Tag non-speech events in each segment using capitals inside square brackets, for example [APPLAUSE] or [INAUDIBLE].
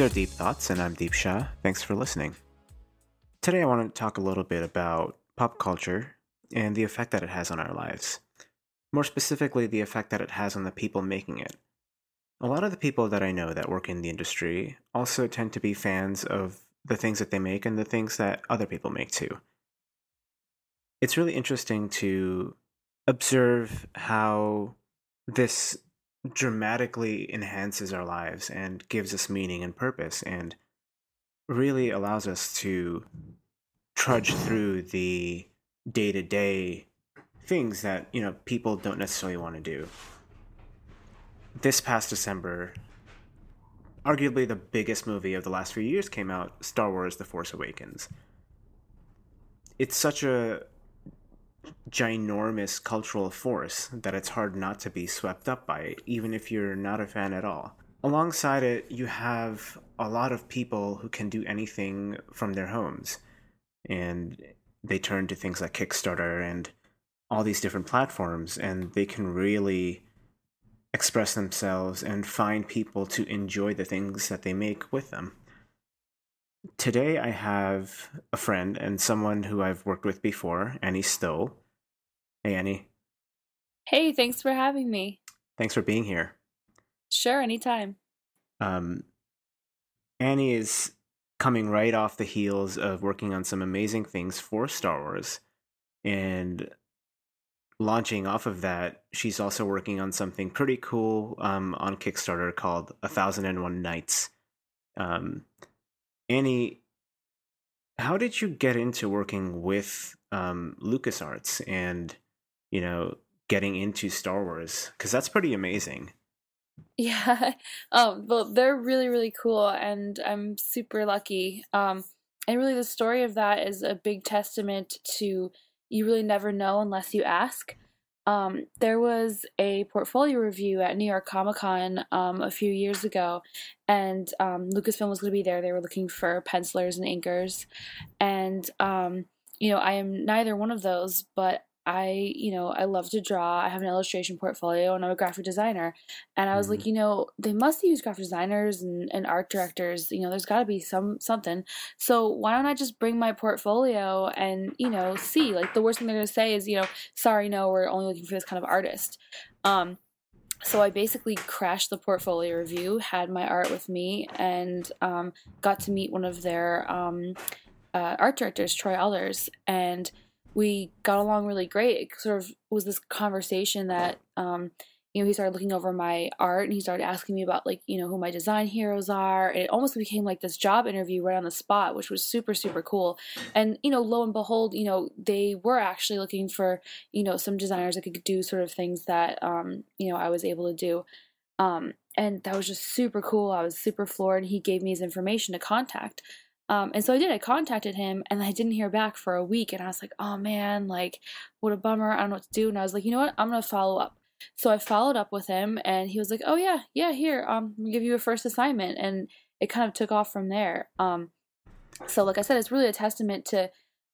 These are Deep Thoughts, and I'm Deep Shah. Thanks for listening. Today, I want to talk a little bit about pop culture and the effect that it has on our lives. More specifically, the effect that it has on the people making it. A lot of the people that I know that work in the industry also tend to be fans of the things that they make and the things that other people make too. It's really interesting to observe how this dramatically enhances our lives and gives us meaning and purpose and really allows us to trudge through the day-to-day things that you know people don't necessarily want to do. This past december arguably the biggest movie of the last few years came out star wars the force awakens. It's such a ginormous cultural force that it's hard not to be swept up by it, even if you're not a fan at all. Alongside it, you have a lot of people who can do anything from their homes, and they turn to things like Kickstarter and all these different platforms, and they can really express themselves and find people to enjoy the things that they make with them. Today, I have a friend and someone who I've worked with before, Annie Stoll. Hey, Annie. Hey, thanks for having me. Thanks for being here. Sure, anytime. Um, Annie is coming right off the heels of working on some amazing things for Star Wars. And launching off of that, she's also working on something pretty cool um, on Kickstarter called A Thousand and One Knights. Um, Annie, how did you get into working with um, LucasArts and, you know, getting into Star Wars? Because that's pretty amazing. Yeah. [LAUGHS] Um, well, they're really, really cool, and I'm super lucky. Um, and really, the story of that is a big testament to you really never know unless you ask. Um, there was a portfolio review at New York Comic Con um, a few years ago, and um, Lucasfilm was going to be there. They were looking for pencilers and inkers, and um, you know, I am neither one of those, but I, you know, I love to draw. I have an illustration portfolio and I'm a graphic designer. And I was mm-hmm. like, you know, they must use graphic designers and, and art directors. You know, there's got to be some something. So why don't I just bring my portfolio and, you know, see? Like the worst thing they're going to say is, you know, sorry, no, we're only looking for this kind of artist. Um, so I basically crashed the portfolio review, had my art with me, and um, got to meet one of their um, uh, art directors, Troy Alders, and we got along really great. It sort of was this conversation that, um, you know, he started looking over my art and he started asking me about like, you know, who my design heroes are. And it almost became like this job interview right on the spot, which was super, super cool. And, you know, lo and behold, you know, they were actually looking for, you know, some designers that could do sort of things that, um, you know, I was able to do. Um, and that was just super cool. I was super floored. He gave me his information to contact. Um, and so I did. I contacted him and I didn't hear back for a week. And I was like, oh man, like, what a bummer. I don't know what to do. And I was like, you know what? I'm going to follow up. So I followed up with him and he was like, oh yeah, yeah, here, um, to give you a first assignment. And it kind of took off from there. Um, so, like I said, it's really a testament to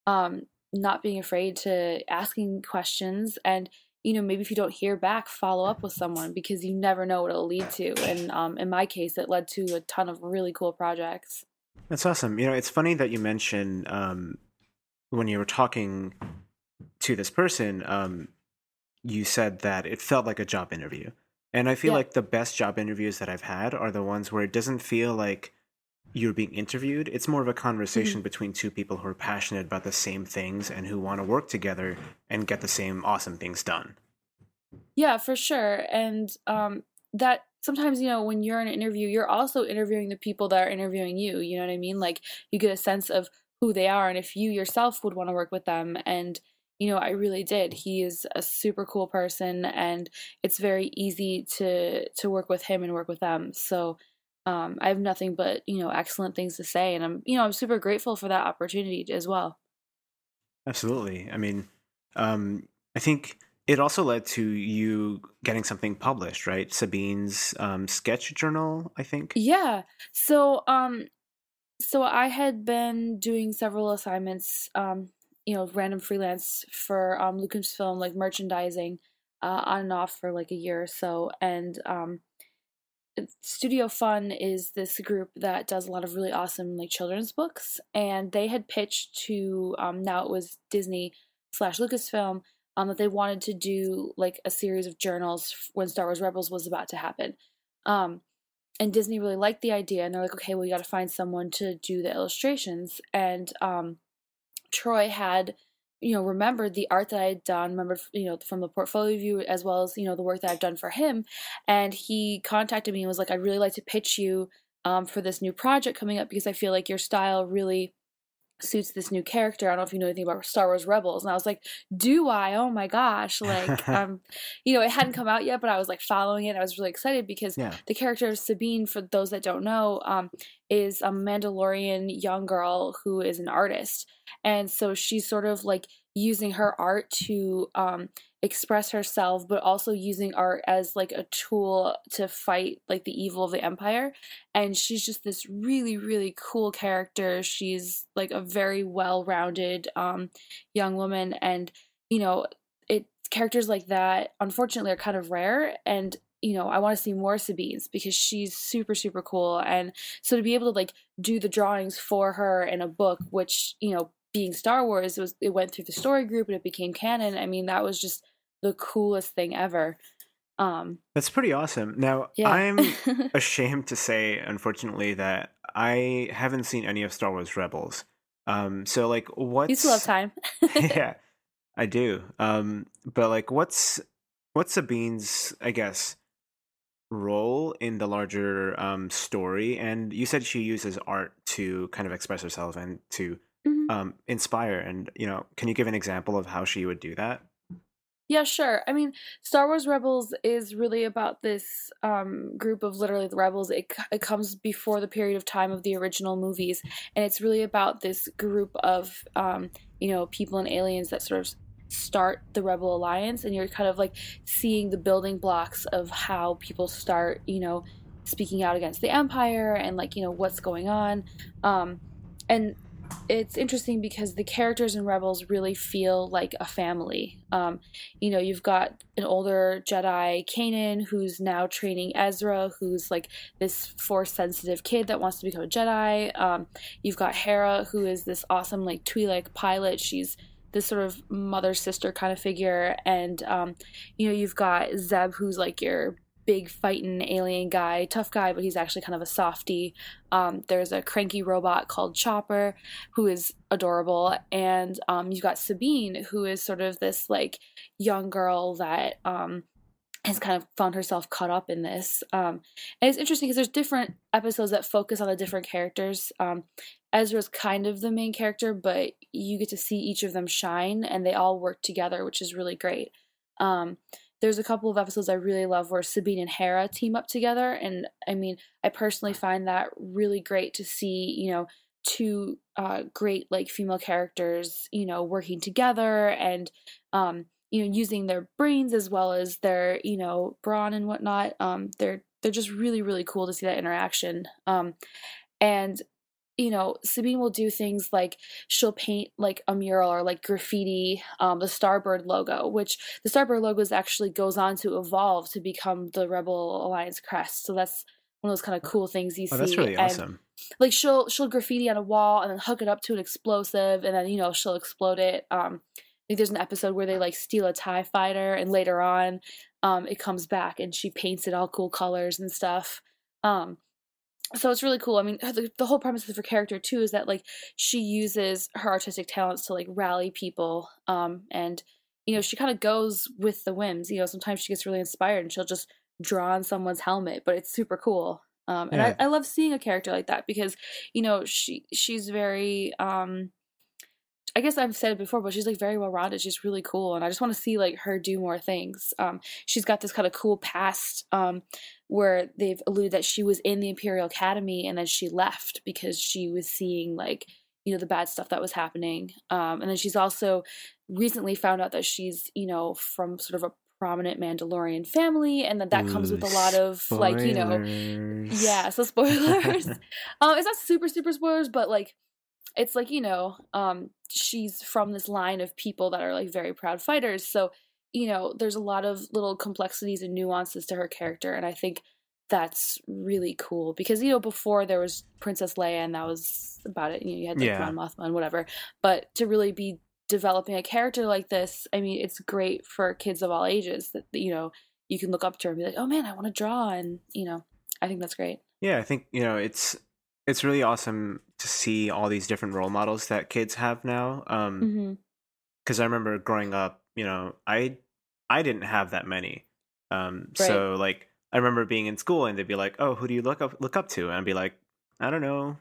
um, not being afraid to asking questions and you know maybe if you don't hear back follow up with someone because you never know what it'll lead to and um, in my case it led to a ton of really cool projects that's awesome. You know, it's funny that you mentioned um, when you were talking to this person, um, you said that it felt like a job interview. And I feel yeah. like the best job interviews that I've had are the ones where it doesn't feel like you're being interviewed. It's more of a conversation mm-hmm. between two people who are passionate about the same things and who want to work together and get the same awesome things done. Yeah, for sure. And um, that sometimes you know when you're in an interview you're also interviewing the people that are interviewing you you know what i mean? Like you get a sense of who they are and if you yourself would want to work with them and you know i really did. He is a super cool person and it's very easy to to work with him and work with them. So um, i have nothing but you know excellent things to say and i'm you know i'm super grateful for that opportunity as well. Absolutely. I mean um, i think it also led to you getting something published, right? Sabine's um, sketch journal, I think. Yeah. So, um, so I had been doing several assignments, um, you know, random freelance for um, Lucasfilm, like merchandising, uh, on and off for like a year or so, and um, Studio Fun is this group that does a lot of really awesome like children's books, and they had pitched to um, now it was Disney slash Lucasfilm um, that they wanted to do like a series of journals when Star Wars Rebels was about to happen. Um, and Disney really liked the idea, and they're like, okay, well, you got to find someone to do the illustrations. And um, Troy had, you know, remembered the art that I had done, remembered, you know, from the portfolio view as well as, you know, the work that I've done for him. And he contacted me and was like, I'd really like to pitch you um, for this new project coming up because I feel like your style really suits this new character. I don't know if you know anything about Star Wars Rebels. And I was like, do I? Oh my gosh. Like, [LAUGHS] um, you know, it hadn't come out yet, but I was like following it. I was really excited because yeah. the character of Sabine, for those that don't know, um, is a Mandalorian young girl who is an artist. And so she's sort of like using her art to um, express herself but also using art as like a tool to fight like the evil of the empire and she's just this really really cool character she's like a very well-rounded um young woman and you know it characters like that unfortunately are kind of rare and you know, I want to see more Sabines because she's super, super cool. And so to be able to like do the drawings for her in a book, which, you know, being Star Wars, it was it went through the story group and it became canon. I mean, that was just the coolest thing ever. Um, That's pretty awesome. Now, yeah. I'm [LAUGHS] ashamed to say, unfortunately, that I haven't seen any of Star Wars Rebels. Um, so like, what? You still have time. [LAUGHS] yeah, [LAUGHS] I do. Um, but like, what's what's Sabine's, I guess, role in the larger um story? And you said she uses art to kind of express herself and to mm-hmm. um inspire. And you know, can you give an example of how she would do that? Yeah, sure. I mean, Star Wars Rebels is really about this um, group of literally the rebels. It, it comes before the period of time of the original movies, and it's really about this group of um, you know people and aliens that sort of start the Rebel Alliance, and you're kind of like seeing the building blocks of how people start, you know, speaking out against the Empire and like you know what's going on. Um, and it's interesting because the characters in Rebels really feel like a family. Um, you know, you've got an older Jedi, Kanan, who's now training Ezra, who's like this force sensitive kid that wants to become a Jedi. Um, you've got Hera, who is this awesome like Twi'lek pilot. She's this sort of mother sister kind of figure, and um, you know, you've got Zeb, who's like your big fighting alien guy, tough guy, but he's actually kind of a softy. Um, there's a cranky robot called Chopper, who is adorable, and um, you've got Sabine, who is sort of this like young girl that um, has kind of found herself caught up in this. Um, and it's interesting because there's different episodes that focus on the different characters. Um, Ezra's kind of the main character, but you get to see each of them shine, and they all work together, which is really great. Um, there's a couple of episodes I really love where Sabine and Hera team up together. And I mean, I personally find that really great to see, you know, two uh, great like female characters, you know, working together and, um, you know, using their brains as well as their, you know, brawn and whatnot. Um, they're they're just really really cool to see that interaction. Um, and you know, Sabine will do things like she'll paint like a mural or like graffiti um, the Starbird logo, which the Starbird logo is actually goes on to evolve to become the Rebel Alliance crest. So that's one of those kind of cool things you oh, see. That's really and, awesome. Like she'll she'll graffiti on a wall and then hook it up to an explosive, and then you know she'll explode it. Um, I think there's an episode where they like steal a Tie fighter, and later on, um, it comes back and she paints it all cool colors and stuff. Um, so it's really cool. I mean, the, the whole premise of her character too is that like she uses her artistic talents to like rally people, um, and you know she kind of goes with the whims. You know, sometimes she gets really inspired and she'll just draw on someone's helmet, but it's super cool. Um, and yeah. I, I love seeing a character like that because you know she she's very um, I guess I've said it before, but she's like very well rounded. She's really cool, and I just want to see like her do more things. Um, she's got this kind of cool past um, where they've alluded that she was in the Imperial Academy and then she left because she was seeing like you know the bad stuff that was happening. Um, and then she's also recently found out that she's you know from sort of a prominent Mandalorian family, and that that Ooh, comes with a lot of spoilers. like you know, yeah. So spoilers. [LAUGHS] um, it's not super super spoilers, but like it's like you know um she's from this line of people that are like very proud fighters so you know there's a lot of little complexities and nuances to her character and i think that's really cool because you know before there was Princess Leia and that was about it. You know, you had like Yeah. Mon Mothma and whatever, but to really be developing a character like this, I mean, it's great for kids of all ages that you know you can look up to her and be like, oh man, I want to draw, and you know, I think that's great. Yeah, I think you know it's it's really awesome to see all these different role models that kids have now. Um, because I remember growing up, you know, I I didn't have that many. Um, Right. so like I remember being in school and they'd be like, "Oh, who do you look up look up to?" And I'd be like, "I don't know,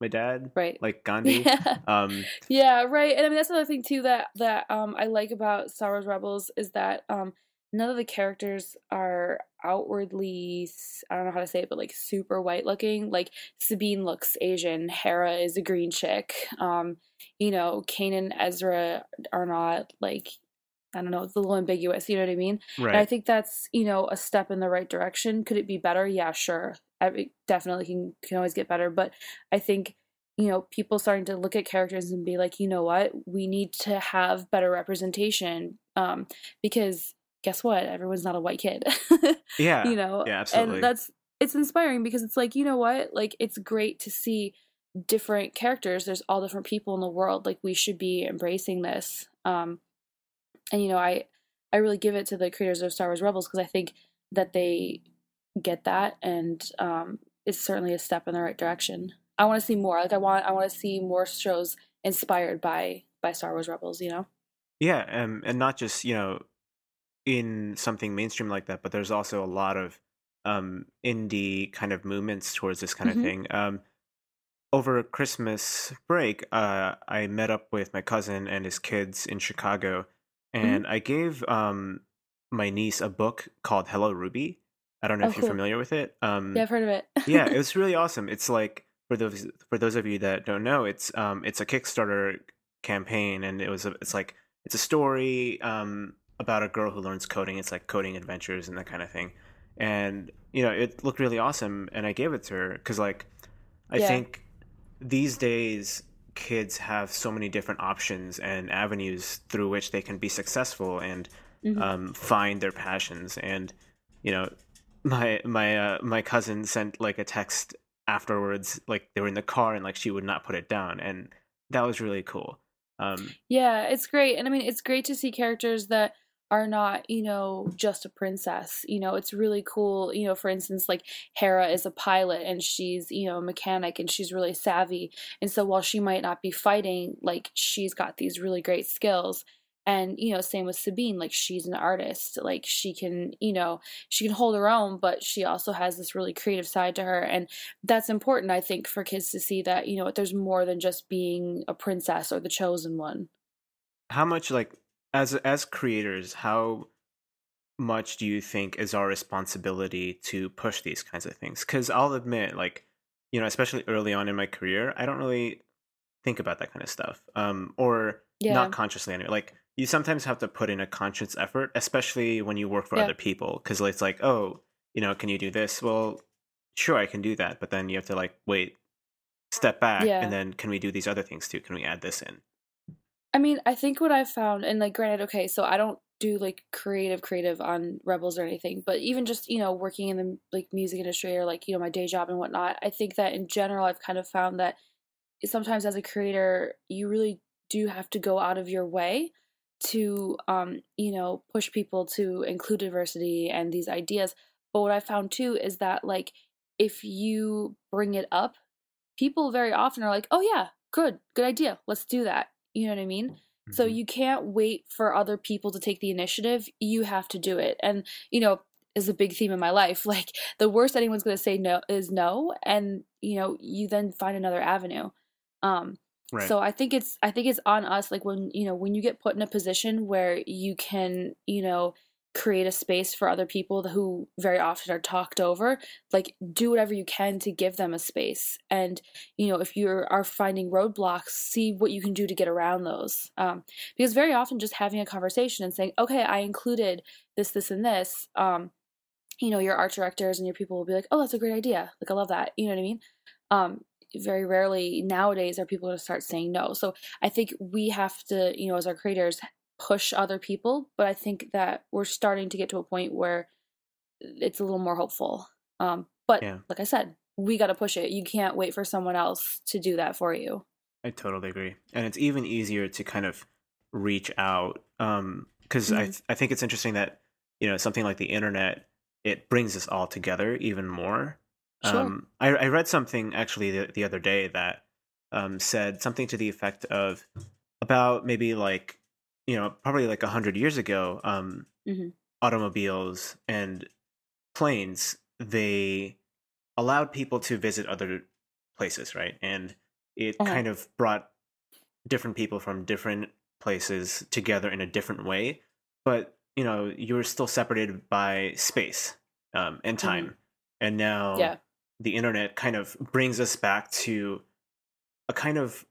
my dad, Right. like [LAUGHS] Gandhi." Yeah. um, Yeah, right. And I mean that's another thing too that that um I like about Star Wars Rebels is that um none of the characters are outwardly i don't know how to say it, but like super white looking. Like Sabine looks Asian, Hera is a green chick. Um, you know, Kanan, Ezra are not like I don't know, it's a little ambiguous, you know what I mean? And I think that's, you know, a step in the right direction. Could it be better? Yeah, sure. I it definitely can can always get better, but I think you know, people starting to look at characters and be like, you know what, we need to have better representation. Um, because guess what? Everyone's not a white kid. [LAUGHS] Yeah. you know? yeah, absolutely. And that's it's inspiring because it's like, you know what? Like it's great to see different characters. There's all different people in the world. Like we should be embracing this. Um and you know, I I really give it to the creators of Star Wars Rebels because I think that they get that and um it's certainly a step in the right direction. I want to see more. Like I want I want to see more shows inspired by by Star Wars Rebels, you know? Yeah, um, and not just you know in something mainstream like that, but there's also a lot of um, indie kind of movements towards this kind Mhm. of thing. Um, over Christmas break, uh, I met up with my cousin and his kids in Chicago, Mm-hmm. and I gave um, my niece a book called Hello Ruby. I don't know Oh, if you're cool. familiar with it. Um, Yeah, I've heard of it. yeah, it [LAUGHS] was really awesome. It's like for those for those of you that don't know, it's um it's a Kickstarter campaign, and it was a, it's like it's a story um about a girl who learns coding. It's like coding adventures and that kind of thing, and you know it looked really awesome, and I gave it to her because like I Yeah. think these days kids have so many different options and avenues through which they can be successful and Mhm. um, find their passions and you know my my uh, my cousin sent like a text afterwards like they were in the car and like she would not put it down and that was really cool um Yeah, it's great. And I mean, it's great to see characters that are not, you know, just a princess. You know, it's really cool. You know, for instance, like Hera is a pilot and she's, you know, a mechanic and she's really savvy. And so while she might not be fighting, like she's got these really great skills. And, you know, same with Sabine, like she's an artist. Like she can, you know, she can hold her own, but she also has this really creative side to her. And that's important, I think, for kids to see that, you know, there's more than just being a princess or the chosen one. how much like as as creators how much do you think is our responsibility to push these kinds of things because i'll admit like you know especially early on in my career i don't really think about that kind of stuff um or Yeah. not consciously anyway like you sometimes have to put in a conscious effort especially when you work for Yeah. other people because it's like oh you know can you do this well sure i can do that but then you have to like wait step back Yeah. and then can we do these other things too can we add this in I mean, I think what I've found, and like, granted, okay, so I don't do like creative, creative on Rebels or anything, but even just, you know, working in the like music industry or like, you know, my day job and whatnot, I think that in general, I've kind of found that sometimes as a creator, you really do have to go out of your way to, um, you know, push people to include diversity and these ideas. But what I found too is that, like, if you bring it up, people very often are like, oh, yeah, good, good idea, let's do that. You know what I mean? So Mhm. you can't wait for other people to take the initiative. You have to do it. And, you know, is a big theme in my life. [LAUGHS] Like the worst anyone's going to say no is no and, you know, you then find another avenue. Um right so I think it's I think it's on us like when, you know, when you get put in a position where you can, you know, create a space for other people who very often are talked over, like do whatever you can to give them a space. And you know, if you are finding roadblocks, see what you can do to get around those. Um, because very often, just having a conversation and saying, "Okay, I included this, this, and this," um, you know, your art directors and your people will be like, "Oh, that's a great idea. Like, I love that." You know what I mean? Um, very rarely nowadays are people going to start saying no. So I think we have to, you know, as our creators, push other people. But I think that we're starting to get to a point where it's a little more hopeful. Um, but yeah. like I said, we got to push it. You can't wait for someone else to do that for you. I totally agree, and it's even easier to kind of reach out because um, mm-hmm. I th- I think it's interesting that you know something like the internet it brings us all together even more. Sure. Um, I, I read something actually the, the other day that um, said something to the effect of about maybe like you know probably like a hundred years ago um, mm-hmm. automobiles and planes they allowed people to visit other places right and it uh-huh. kind of brought different people from different places together in a different way but you know you were still separated by space um, and mm-hmm. time mm-hmm. and now yeah. the internet kind of brings us back to a kind of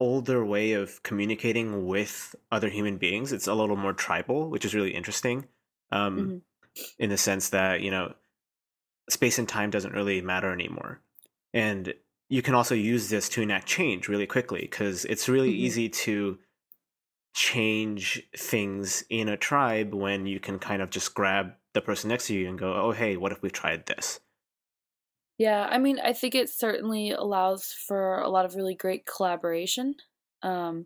older way of communicating with other human beings. It's a little more tribal, which is really interesting. Um, mm-hmm. In the sense that you know, space and time doesn't really matter anymore, and you can also use this to enact change really quickly because it's really mm-hmm. easy to change things in a tribe when you can kind of just grab the person next to you and go, "Oh, hey, what if we tried this?" Yeah, I mean, I think it certainly allows for a lot of really great collaboration. Um,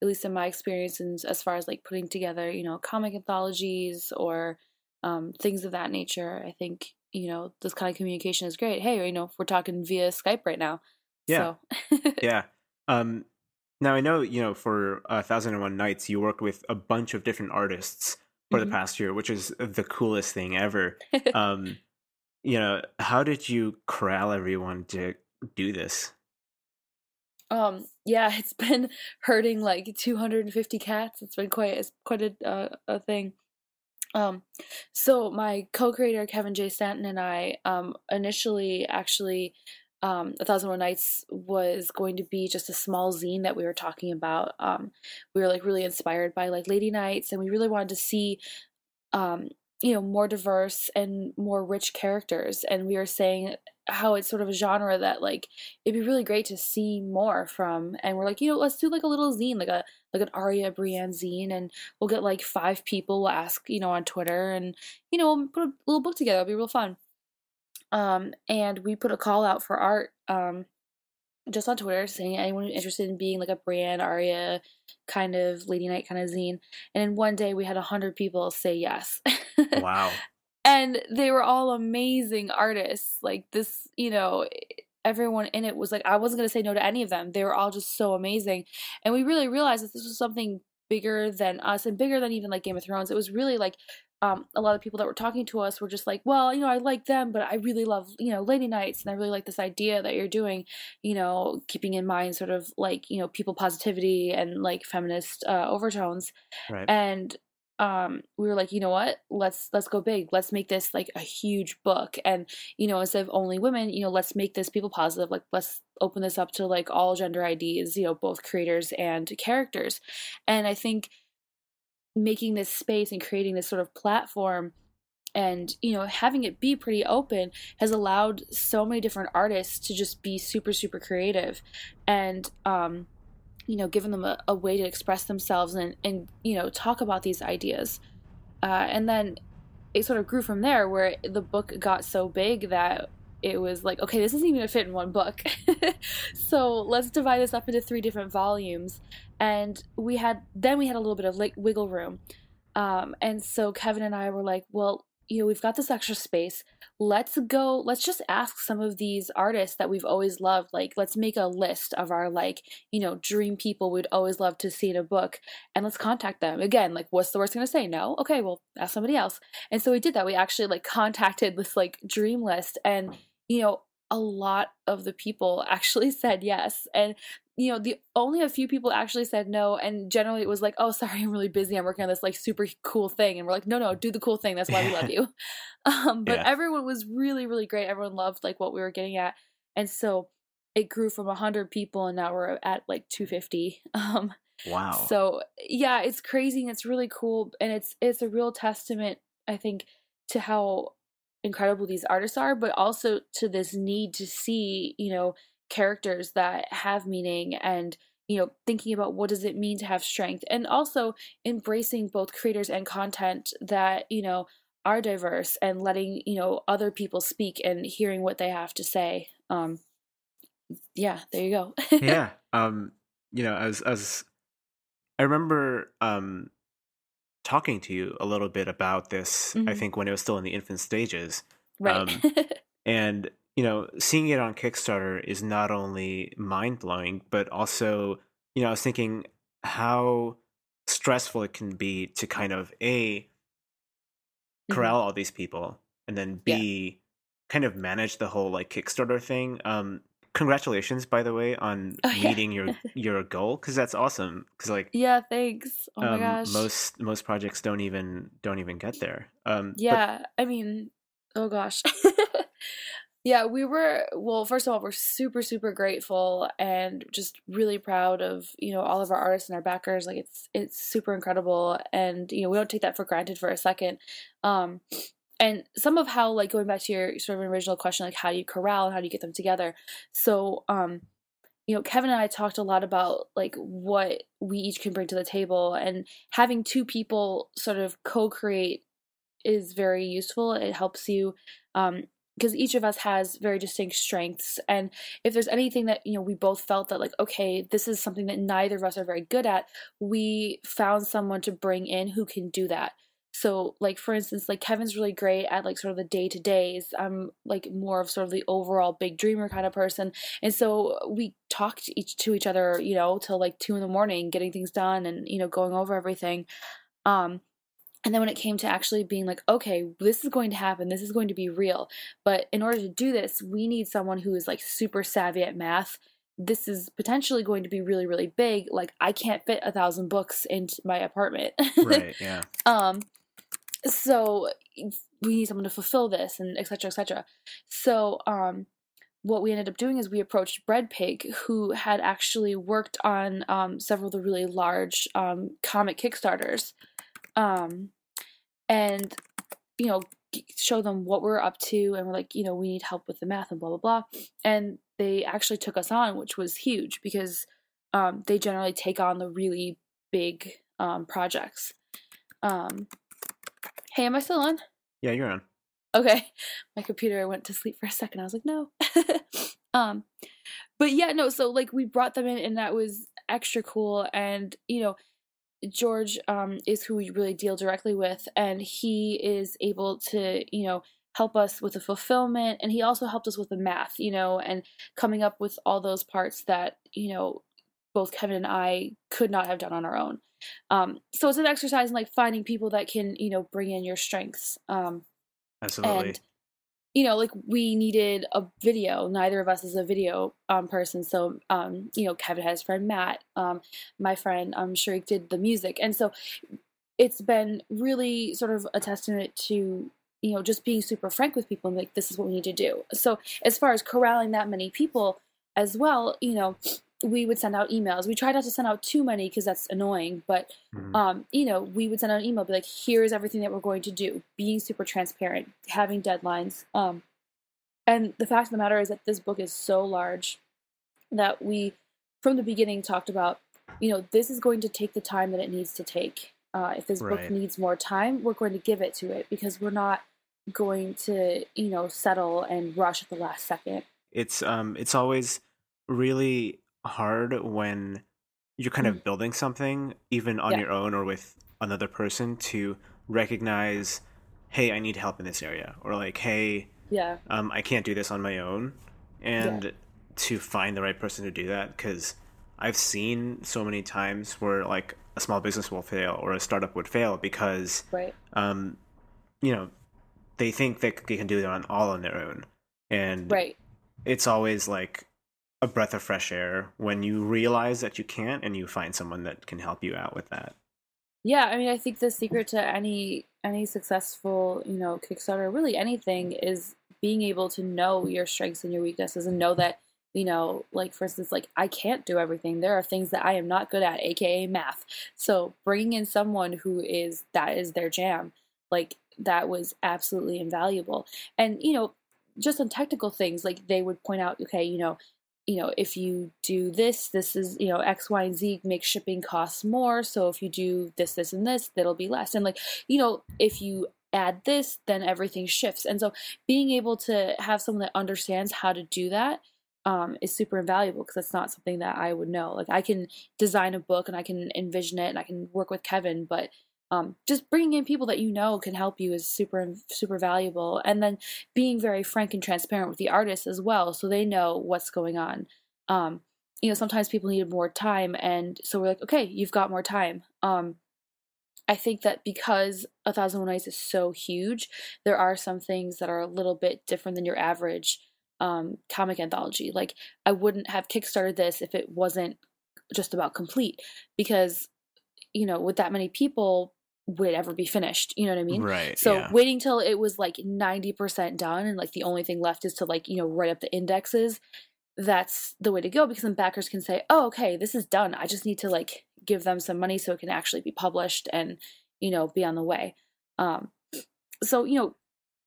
at least in my experience, and as far as like putting together, you know, comic anthologies or um, things of that nature. I think you know this kind of communication is great. Hey, you know, we're talking via Skype right now. Yeah. So. [LAUGHS] yeah. Um, now I know you know for a thousand and one knights you worked with a bunch of different artists for mm-hmm. the past year, which is the coolest thing ever. [LAUGHS] um, you know, how did you corral everyone to do this? Um, yeah, it's [LAUGHS] been hurting like 250 cats. It's been quite it's quite a uh, a thing. Um, so my co-creator Kevin Jay Stanton and I um initially actually um, A Thousand One Knights was going to be just a small zine that we were talking about. Um, we were like really inspired by like Lady Knights, and we really wanted to see um, you know more diverse and more rich characters and we were saying how it's sort of a genre that like it'd be really great to see more from. And we're like you know let's do like a little zine like a like an Arya Brienne zine and we'll get like five people we'll ask you know on Twitter and you know we'll put a little book together it'll be real fun. Um and we put a call out for art um just on Twitter saying anyone interested in being like a Brienne Arya kind of lady knight kind of zine. And in one day we had a hundred people say yes. [LAUGHS] Wow. and they were all amazing artists. Like this, you know, everyone in it was like I wasn't gonna say no to any of them. They were all just so amazing. And we really realized that this was something bigger than us and bigger than even like Game of Thrones. It was really like um, a lot of people that were talking to us were just like, well, you know, I like them, but I really love, you know, Lady Knights, and I really like this idea that you're doing, you know, keeping in mind sort of like, you know, people positivity and like feminist uh, overtones. Right. And um we were like you know what? Let's let's go big. Let's make this like a huge book. And you know instead of only women you know let's make this people positive. Like let's open this up to like all gender IDs you know both creators and characters. And i think making this space and creating this sort of platform and you know having it be pretty open has allowed so many different artists to just be super super creative and um you know given them a, a way to express themselves and and you know talk about these ideas. Uh, and then it sort of grew from there where the book got so big that it was like okay this isn't even gonna fit in one book. [LAUGHS] So let's divide this up into three different volumes. And we had then we had a little bit of like wiggle room. Um, and so kevin and i were like well you know we've got this extra space. Let's go let's just ask some of these artists that we've always loved like let's make a list of our like you know dream people we'd always love to see in a book and let's contact them. Again like what's the worst going to say? No? Okay well ask somebody else. And so we did that. We actually like contacted this like dream list and you know a lot of the people actually [LAUGHS] said yes and you know the only a few people actually said no and generally it was like oh [LAUGHS] sorry i'm really busy i'm working on this like super cool thing and we're like no no do the cool thing that's why we love [LAUGHS] you um, but yeah. everyone was really really great everyone loved like what we were getting at and so it grew from 100 people and now we're at like 250 um, wow so yeah it's crazy and it's really cool and it's it's a real testament i think to how incredible these artists are but also to this need to see you know characters that have meaning and you know thinking about what does it mean to have strength and also embracing both creators and content that you know are diverse and letting you know other people speak and hearing what they have to say um yeah there you go. Yeah [LAUGHS] um you know as as i remember um talking to you a little bit about this mm-hmm. i think when it was still in the infant stages right um, [LAUGHS] and you know seeing it on kickstarter is not only mind-blowing but also you know i was thinking how stressful it can be to kind of a mm-hmm. corral mm-hmm. all these people and then b yeah. kind of manage the whole like kickstarter thing um congratulations by the way on oh, meeting your [LAUGHS] your goal because that's awesome because like yeah thanks. Oh um, my gosh. most most projects don't even don't even get there. Um yeah but... i mean oh gosh. [LAUGHS] Yeah we were well first of all we're super super grateful and just really proud of you know all of our artists and our backers like it's it's super incredible and you know we don't take that for granted for a second. Um and some of how like going back to your sort of original question like how do you corral and how do you get them together? So um you know kevin and i talked a lot about like what we each can bring to the table and having two people sort of co-create is very useful. It helps you um because each of us has very distinct strengths and if there's anything that you know we both felt that like okay this is something that neither of us are very good at we found someone to bring in who can do that so, like for instance, like Kevin's really great at like sort of the day to days. I'm like more of sort of the overall big dreamer kind of person, and so we talked each to each other, you know, till like two in the morning, getting things done and you know going over everything. Um, and then when it came to actually being like, okay, this is going to happen, this is going to be real, but in order to do this, we need someone who is like super savvy at math. This is potentially going to be really really big. Like i can't fit a thousand books into my apartment. Right [LAUGHS] yeah. Um so we need someone to fulfill this and etc etc so um what we ended up doing is we approached Breadpig who had actually worked on um, several of the really large um, comic kickstarters um, and you know show them what we're up to and we're like you know we need help with the math and blah blah blah. And they actually took us on which was huge because um, they generally take on the really big um, projects. Um, Hey, am I still on? Yeah, you're on. Okay. [LAUGHS] My computer went to sleep for a second. I was like, no. [LAUGHS] um but yeah, no, so like we brought them in and that was extra cool and you know, George um is who we really deal directly with and he is able to, you know, help us with the fulfillment and he also helped us with the math, you know, and coming up with all those parts that, you know, both Kevin and I could not have done on our own. Um, so it's an exercise in like finding people that can, you know, bring in your strengths. Um, Absolutely. And, you know, like we needed a video. Neither of us is a video um, person. So, um, you know, Kevin has his friend Matt. Um, my friend um, Sharik did the music. And so it's been really sort of a testament to, you know, just being super frank with people and like, this is what we need to do. So as far as corralling that many people as well, you know, we would send out emails. We tried not to send out too many because that's annoying, but mm-hmm. um, you know, we would send out an email, be like, "Here's everything that we're going to do," being super transparent, having deadlines. Um, and the fact of the matter is that this book is so large that we, from the beginning, talked about, you know, this is going to take the time that it needs to take. Uh, if this right. book needs more time, we're going to give it to it because we're not going to, you know, settle and rush at the last second. It's um, it's always really hard when you're kind of mm. building something, even on yeah. your own or with another person, to recognize, hey, I need help in this area, or like, hey, yeah, um, I can't do this on my own, and yeah. to find the right person to do that because I've seen so many times where like a small business will fail or a startup would fail because, right, um, you know, they think that they can do it on all on their own, and right, it's always like a breath of fresh air when you realize that you can't and you find someone that can help you out with that. Yeah, I mean, I think the secret to any any successful, you know, Kickstarter, really anything, is being able to know your strengths and your weaknesses and know that, you know, like for instance, like I can't do everything. There are things that I am not good at, aka math. So bringing in someone who is that is their jam, like that was absolutely invaluable. And you know, just on technical things, like they would point out, okay, you know, you know, if you do this, this is, you know, X, Y, and Z makes shipping costs more. So if you do this, this, and this, that'll be less. And like, you know, if you add this, then everything shifts. And so being able to have someone that understands how to do that um, is super invaluable because that's not something that I would know. Like I can design a book and I can envision it and I can work with Kevin, but um, just bringing in people that you know can help you is super super valuable. And then being very frank and transparent with the artists as well, so they know what's going on. Um, you know, sometimes people need more time, and so we're like, okay, you've got more time. Um, I think that because A Thousand One Knights is so huge, there are some things that are a little bit different than your average um, comic anthology. Like, I wouldn't have kickstarted this if it wasn't just about complete, because, you know, with that many people, would ever be finished. You know what I mean? Right. So yeah. waiting till it was like 90% done and like the only thing left is to like, you know, write up the indexes, that's the way to go because then backers can say, oh, okay, this is done. I just need to like give them some money so it can actually be published and, you know, be on the way. Um, so, you know,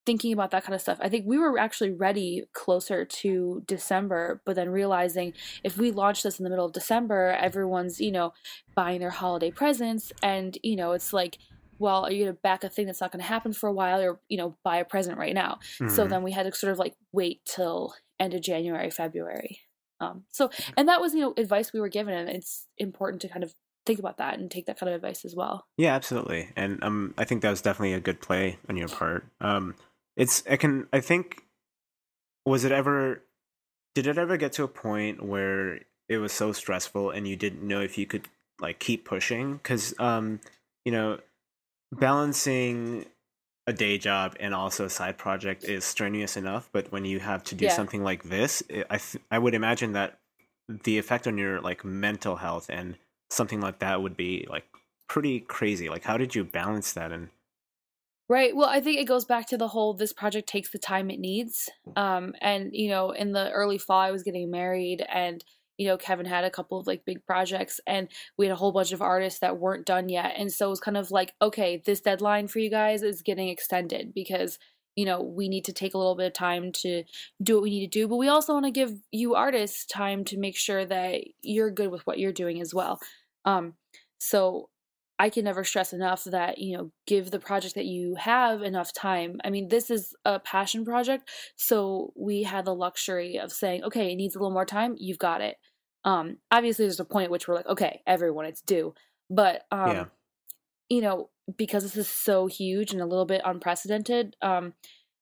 thinking about that kind of stuff. I think we were actually ready closer to December, but then realizing if we launch this in the middle of December, everyone's, you know, buying their holiday presents and, you know, it's like well, are you going to back a thing that's not going to happen for a while or, you know, buy a present right now? Mm-hmm. So then we had to sort of like wait till end of January, February. Um, so, and that was, you know, advice we were given. And it's important to kind of think about that and take that kind of advice as well. Yeah, absolutely. And um, I think that was definitely a good play on your part. Um, it's, I can, I think, was it ever, did it ever get to a point where it was so stressful and you didn't know if you could like keep pushing? Cause, um, you know, balancing a day job and also a side project is strenuous enough but when you have to do yeah. something like this it, i th- i would imagine that the effect on your like mental health and something like that would be like pretty crazy like how did you balance that and Right. Well, I think it goes back to the whole this project takes the time it needs. Um, and you know, in the early fall, I was getting married, and you know, Kevin had a couple of like big projects and we had a whole bunch of artists that weren't done yet. And so it was kind of like, okay, this deadline for you guys is getting extended because, you know, we need to take a little bit of time to do what we need to do. But we also want to give you artists time to make sure that you're good with what you're doing as well. Um, so I can never stress enough that, you know, give the project that you have enough time. I mean, this is a passion project, so we had the luxury of saying, okay, it needs a little more time, you've got it. Um, obviously, there's a point at which we're like, okay, everyone, it's due. But, um, yeah. you know, because this is so huge and a little bit unprecedented, um,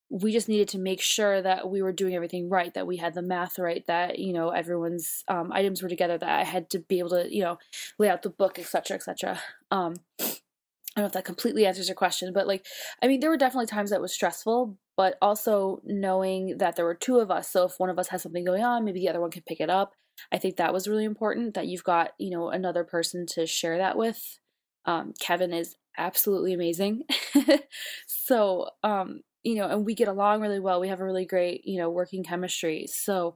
we just needed to make sure that we were doing everything right, that we had the math right, that you know everyone's um, items were together, that I had to be able to you know lay out the book, etc., etc. Um, I don't know if that completely answers your question, but like, I mean, there were definitely times that was stressful, but also knowing that there were two of us, so if one of us has something going on, maybe the other one can pick it up. I think that was really important that you've got, you know, another person to share that with. Um, Kevin is absolutely amazing. [LAUGHS] so, um, you know, and we get along really well. We have a really great, you know, working chemistry. So,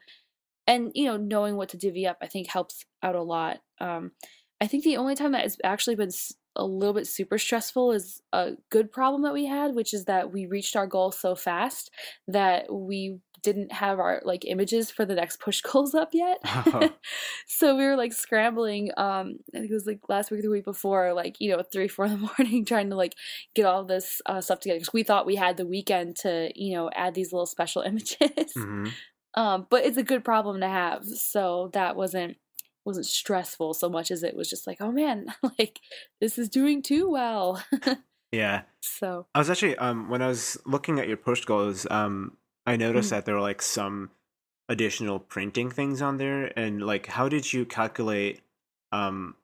and, you know, knowing what to divvy up, I think helps out a lot. Um, I think the only time that has actually been a little bit super stressful is a good problem that we had, which is that we reached our goal so fast that we didn't have our like images for the next push goals up yet. Oh. [LAUGHS] [LAUGHS] so we were like scrambling. Um, I think it was like last week or the week before, like you know, three, [LAUGHS] four in the morning, trying to like get all this uh, stuff together because we thought we had the weekend to you know add these little special images. Mm-hmm. Um, but it's a good problem to have. So that wasn't wasn't stressful so much as it was just like, oh man, like this is doing too well. yeah. So I was actually um when I was looking at your push goals, um I noticed mm-hmm. that there were like some additional printing things on there and like how did you calculate um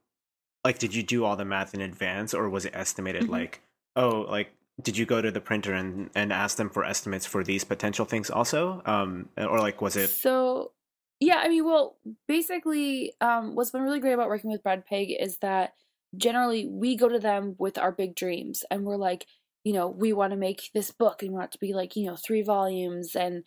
like did you do all the math in advance or was it estimated mm-hmm. like oh like did you go to the printer and and ask them for estimates for these potential things also um or like was it so yeah, I mean, well, basically, um, what's been really great about working with Breadpig is that generally we go to them with our big dreams and we're like, you know, we want to make this book and we want it to be like, you know, three volumes and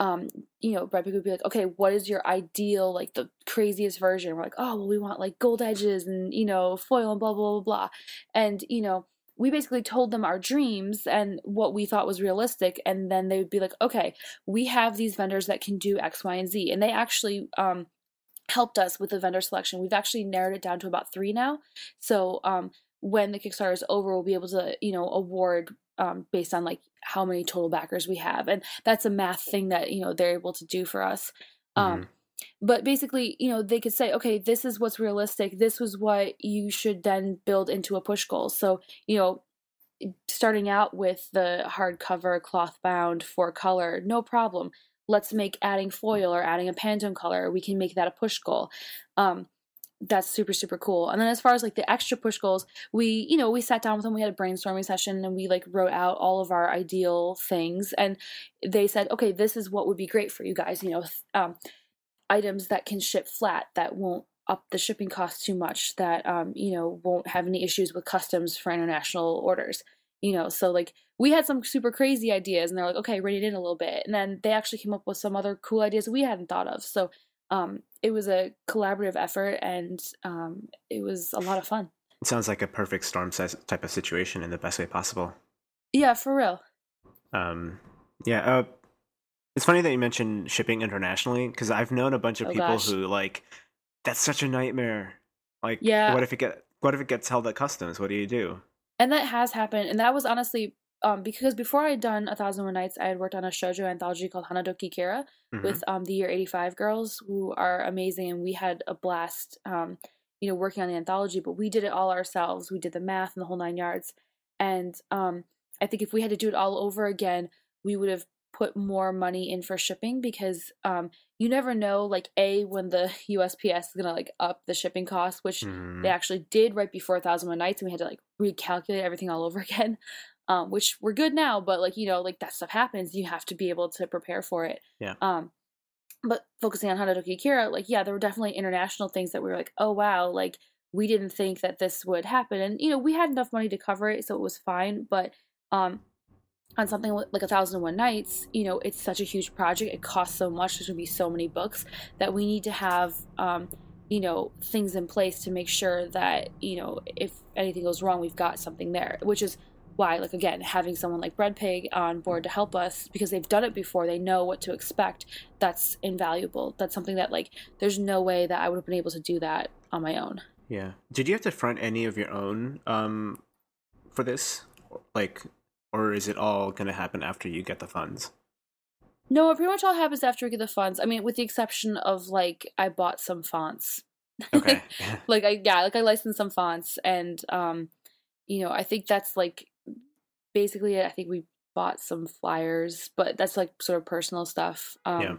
um, you know, Pig would be like, okay, what is your ideal, like the craziest version? We're like, oh, well, we want like gold edges and, you know, foil and blah, blah, blah, blah. And, you know, we basically told them our dreams and what we thought was realistic and then they would be like okay we have these vendors that can do x y and z and they actually um, helped us with the vendor selection we've actually narrowed it down to about three now so um, when the kickstarter is over we'll be able to you know award um, based on like how many total backers we have, and that's a math thing that you know they're able to do for us. Um, Mhm. but basically, you know, they could say, okay, this is what's realistic. This was what you should then build into a push goal. So, you know, starting out with the hardcover, cloth bound, four color, no problem. Let's make adding foil or adding a Pantone color. We can make that a push goal. Um, that's super super cool. And then as far as like the extra push goals, we you know we sat down with them. We had a brainstorming session and we like wrote out all of our ideal things. And they said, okay, this is what would be great for you guys. You know, um, items that can ship flat that won't up the shipping cost too much that um, you know won't have any issues with customs for international orders you know so like we had some super crazy ideas and they're like okay rein it in a little bit and then they actually came up with some other cool ideas we hadn't thought of so um, it was a collaborative effort and um, it was a lot of fun It sounds like a perfect storm size type of situation in the best way possible. yeah for real Um, yeah. Uh, it's funny that you mentioned shipping internationally because I've known a bunch of Oh, people gosh. who like that's such a nightmare. Like, Yeah. what if it get what if it gets held at customs? What do you do? and that has happened and that was honestly um, because before i had done a thousand one knights i had worked on a shoujo anthology called hanadoki kira Mhm. with um, the year 85 girls who are amazing and we had a blast um, you know working on the anthology but we did it all ourselves we did the math and the whole nine yards and um, i think if we had to do it all over again we would have put more money in for shipping because um, you never know like a when the [LAUGHS] usps is gonna like up the shipping cost which Mhm. they actually did right before a thousand one knights and we had to like recalculate everything all over [LAUGHS] again um, which we're good now but like you know like that stuff happens you have to be able to prepare for it Yeah. um but focusing on hanadoki kira like yeah there were definitely international things that we were like oh wow like we didn't think that this would happen and you know we had enough money to cover it so it was fine but um on something like a thousand and one knights you know it's such a huge project it costs so much there's going to be so many books that we need to have um you know things in place to make sure that you know if anything goes wrong we've got something there which is why like again having someone like Breadpig on board to help us because they've done it before they know what to expect that's invaluable that's something that like there's no way that i would have been able to do that on my own Yeah. Did you have to front any of your own um for this? Like or is it all going to happen after you get the funds? no it pretty much all happens after we get the funds i mean with the exception of like i bought some fonts Okay. [LAUGHS] like i yeah like i licensed some fonts and um you know i think that's like basically it. i think we bought some flyers but that's like sort of personal stuff um Yeah.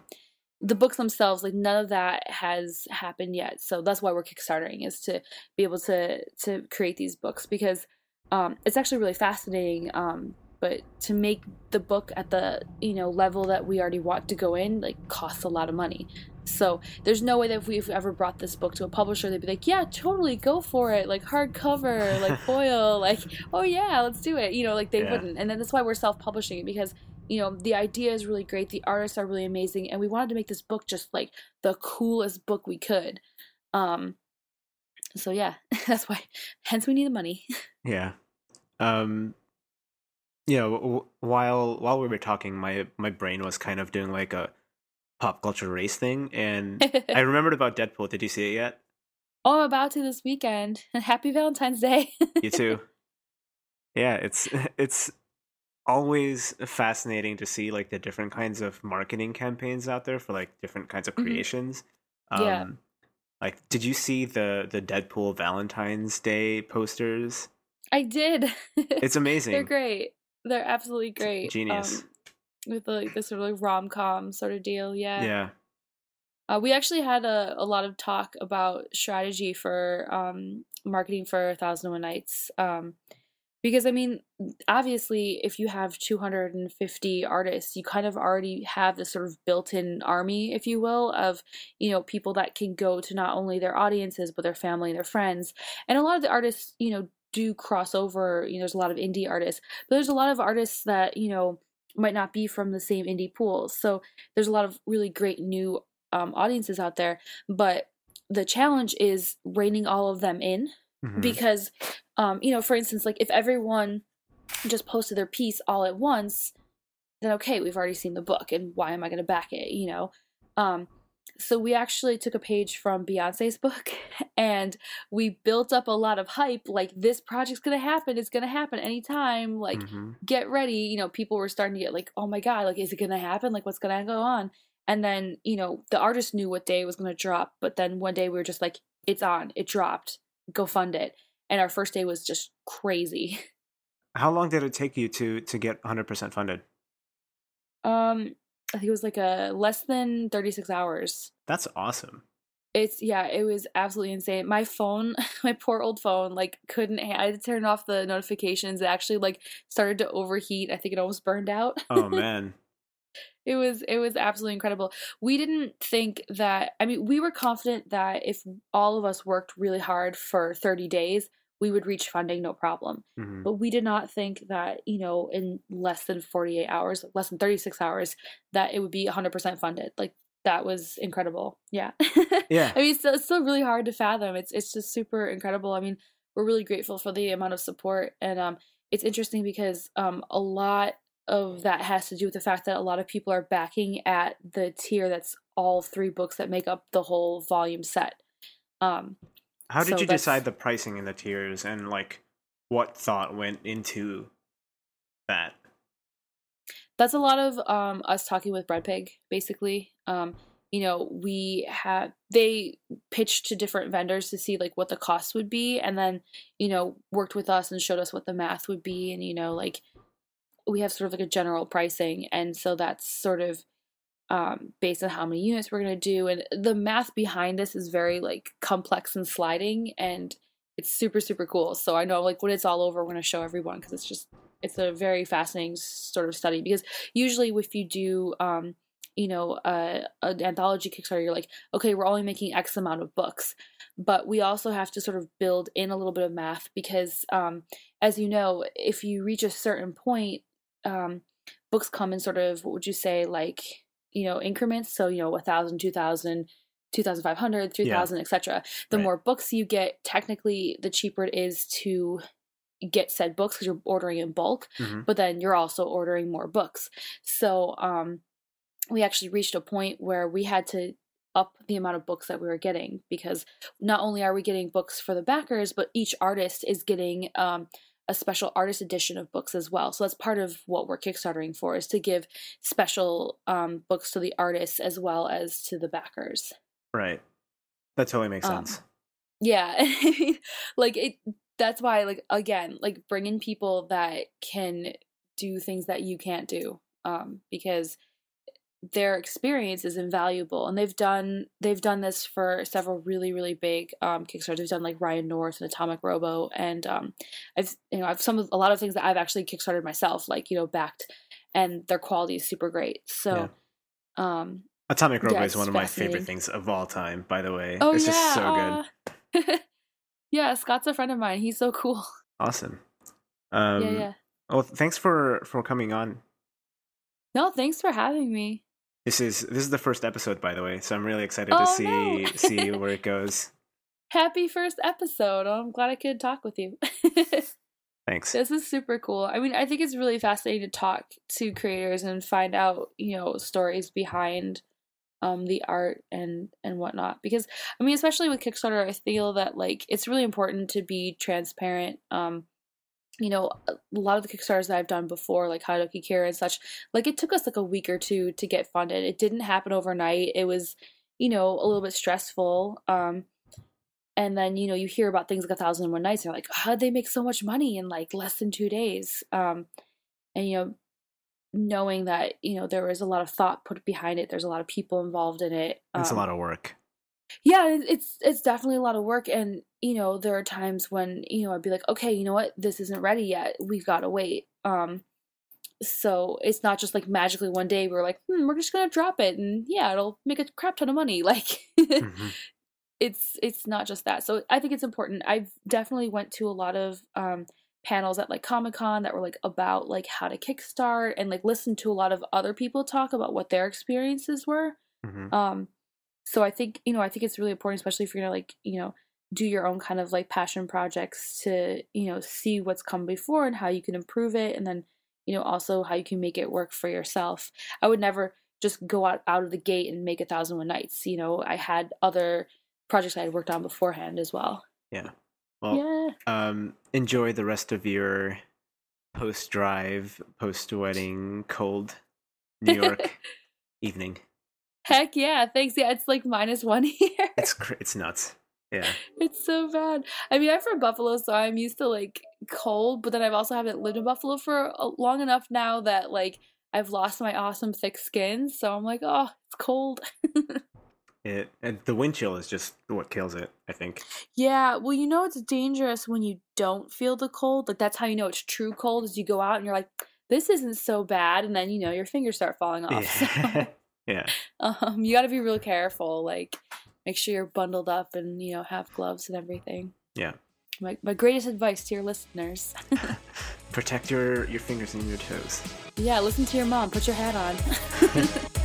the books themselves like none of that has happened yet so that's why we're kickstarting is to be able to to create these books because um it's actually really fascinating um but to make the book at the you know level that we already want to go in like costs a lot of money so there's no way that if we've ever brought this book to a publisher they'd be like yeah totally go for it like hardcover like [LAUGHS] foil like oh yeah let's do it you know like they Yeah. wouldn't and then that's why we're self-publishing it because you know the idea is really great the artists are really amazing and we wanted to make this book just like the coolest book we could um so yeah [LAUGHS] that's why hence we need the money [LAUGHS] Yeah. Um you know, while while we were talking my my brain was kind of doing like a pop culture race thing and I [LAUGHS] remembered about Deadpool. Did you see it yet? oh i'm about to this weekend [LAUGHS] happy valentine's day You too. [LAUGHS] yeah, it's it's always fascinating to see like the different kinds of marketing campaigns out there for like different kinds of Mhm. creations. Yeah. Um like did you see the the Deadpool Valentine's Day posters? i did It's amazing. they're great they're absolutely great Genius. um, with like this sort of like rom-com sort of deal yeah yeah. Uh, we actually had a, a lot of talk about strategy for um, marketing for A Thousand and One Knights. Um, because, I mean, obviously, if you have 250 artists, you kind of already have this sort of built in army, if you will, of, you know, people that can go to not only their audiences, but their family and their friends. And a lot of the artists, you know, do cross over. You know, there's a lot of indie artists, but there's a lot of artists that, you know, might not be from the same indie pools. So there's a lot of really great new um, audiences out there, but the challenge is reining all of them in Mhm. because, um, you know, for instance, like if everyone just posted their piece all at once, then okay, we've already seen the book, and why am I going to back it? You know, um, so we actually took a page from Beyonce's book [LAUGHS] and we built up a lot of hype like this project's going to happen it's going to happen anytime like mm-hmm. get ready. You know people were starting to get like oh my god like is it going to happen? Like what's going to go on? And then you know the artist knew what day it was going to drop but then one day we were just like it's on it dropped go fund it. And our first day was just crazy. [LAUGHS] How long did it take you to to get 100% funded? Um I think it was like a less than 36 hours. That's awesome. It's yeah, it was absolutely insane. My phone, [LAUGHS] my poor old phone, like couldn't. I had to turn off the notifications. It actually like started to overheat. I think it almost burned out. Oh [LAUGHS] man. it was it was absolutely incredible. We didn't think that. I mean, we were confident that if all of us worked really hard for 30 days, we would reach funding no problem. Mm-hmm. But we did not think that, you know, in less than 48 hours, less than 36 hours, that it would be 100% funded. Like that was incredible. Yeah. [LAUGHS] Yeah. I mean, it's, it's still really hard to fathom. It's it's just super incredible. I mean, we're really grateful for the amount of support and um it's interesting because um a lot of that has to do with the fact that a lot of people are backing at the tier that's all three books that make up the whole volume set. Um how did so you decide the pricing in the tiers and like what thought went into that? That's a lot of um, us talking with Breadpig, basically. Um, you know, we have they pitched to different vendors to see like what the cost would be, and then you know worked with us and showed us what the math would be, and you know like we have sort of like a general pricing, and so that's sort of um, based on how many units we're going to do. And the math behind this is very like complex and sliding and it's super, super cool. So I know like when it's all over, we're going to show everyone because it's just, it's a very fascinating sort of study because usually if you do, um, you know, uh, an anthology Kickstarter, you're like, okay, we're only making X amount of books. But we also have to sort of build in a little bit of math because, um, as you know, if you reach a certain point, um, books come in sort of, what would you say, like you know increments so you know 1000 2000 2500 3000 yeah. etc the right. more books you get technically the cheaper it is to get said books because you're ordering in bulk mm-hmm. but then you're also ordering more books so um we actually reached a point where we had to up the amount of books that we were getting because not only are we getting books for the backers but each artist is getting um a special artist edition of books as well. So that's part of what we're kickstartering for is to give special um, books to the artists as well as to the backers. Right. That totally makes um, sense. Yeah, [LAUGHS] like it. That's why, like again, like bringing people that can do things that you can't do, um, because their experience is invaluable and they've done they've done this for several really really big um kickstarters. They've done like ryan north and atomic robo and um i've you know i've some of a lot of things that i've actually kickstarted myself like you know backed and their quality is super great. So yeah. um atomic robo yeah, is one of my favorite things of all time by the way. Oh, it's yeah, just so good. [LAUGHS] yeah. Scott's a friend of mine. He's so cool. Awesome. Um yeah yeah. well thanks for for coming on. No thanks for having me this is this is the first episode, by the way, so I'm really excited oh, to see no. see [LAUGHS] where it goes. Happy first episode! Oh, I'm glad I could talk with you. [LAUGHS] Thanks. This is super cool. I mean, I think it's really fascinating to talk to creators and find out, you know, stories behind um the art and and whatnot. Because I mean, especially with Kickstarter, I feel that like it's really important to be transparent. Um, you know, a lot of the Kickstarters that I've done before, like Hanadoki Kira and such, like it took us like a week or two to get funded. It didn't happen overnight. It was, you know, a little bit stressful. Um, and then, you know, you hear about things like a thousand and one knights, and you're like, how'd they make so much money in like less than two days? Um, and, you know, knowing that, you know, there was a lot of thought put behind it, there's a lot of people involved in it. Um, it's a lot of work yeah it's it's definitely a lot of work and you know there are times when you know i'd be like okay you know what? This isn't ready yet. We've got to wait. Um so it's not just like magically one day we're like hmm, we're just gonna drop it and yeah it'll make a crap ton of money. [LAUGHS] Like mm-hmm. it's it's not just that. So i think it's important. I've definitely went to a lot of um panels at like comic-con that were like about like how to kickstart and like listen to a lot of other people talk about what their experiences were. Mm-hmm. um so I think, you know, I think it's really important, especially if you're gonna like, you know, do your own kind of like passion projects to, you know, see what's come before and how you can improve it and then, you know, also how you can make it work for yourself. I would never just go out, out of the gate and make a thousand one knights. You know, I had other projects I had worked on beforehand as well. Yeah. Well, yeah. um, enjoy the rest of your post drive, post wedding, cold New York [LAUGHS] evening. Heck yeah! Thanks. Yeah, it's like minus [LAUGHS] one here. It's cr- it's nuts. Yeah. It's so bad. I mean, I'm from Buffalo, so I'm used to like cold, but then I've also haven't lived in Buffalo for long enough now that like I've lost my awesome thick skin. So I'm like, oh, it's cold. [LAUGHS] It and the wind chill is just what kills it, I think. Yeah, well, you know it's dangerous when you don't feel the cold. Like that's how you know it's true cold is you go out and you're like, this isn't so bad, and then you know your fingers start falling off. [LAUGHS] Yeah. So, yeah. um, you got to be real careful. Like, make sure you're bundled up and you know have gloves and everything. Yeah. My my greatest advice to your listeners. [LAUGHS] Protect your your fingers and your toes. yeah, listen to your mom. Put your hat on. [LAUGHS] [LAUGHS]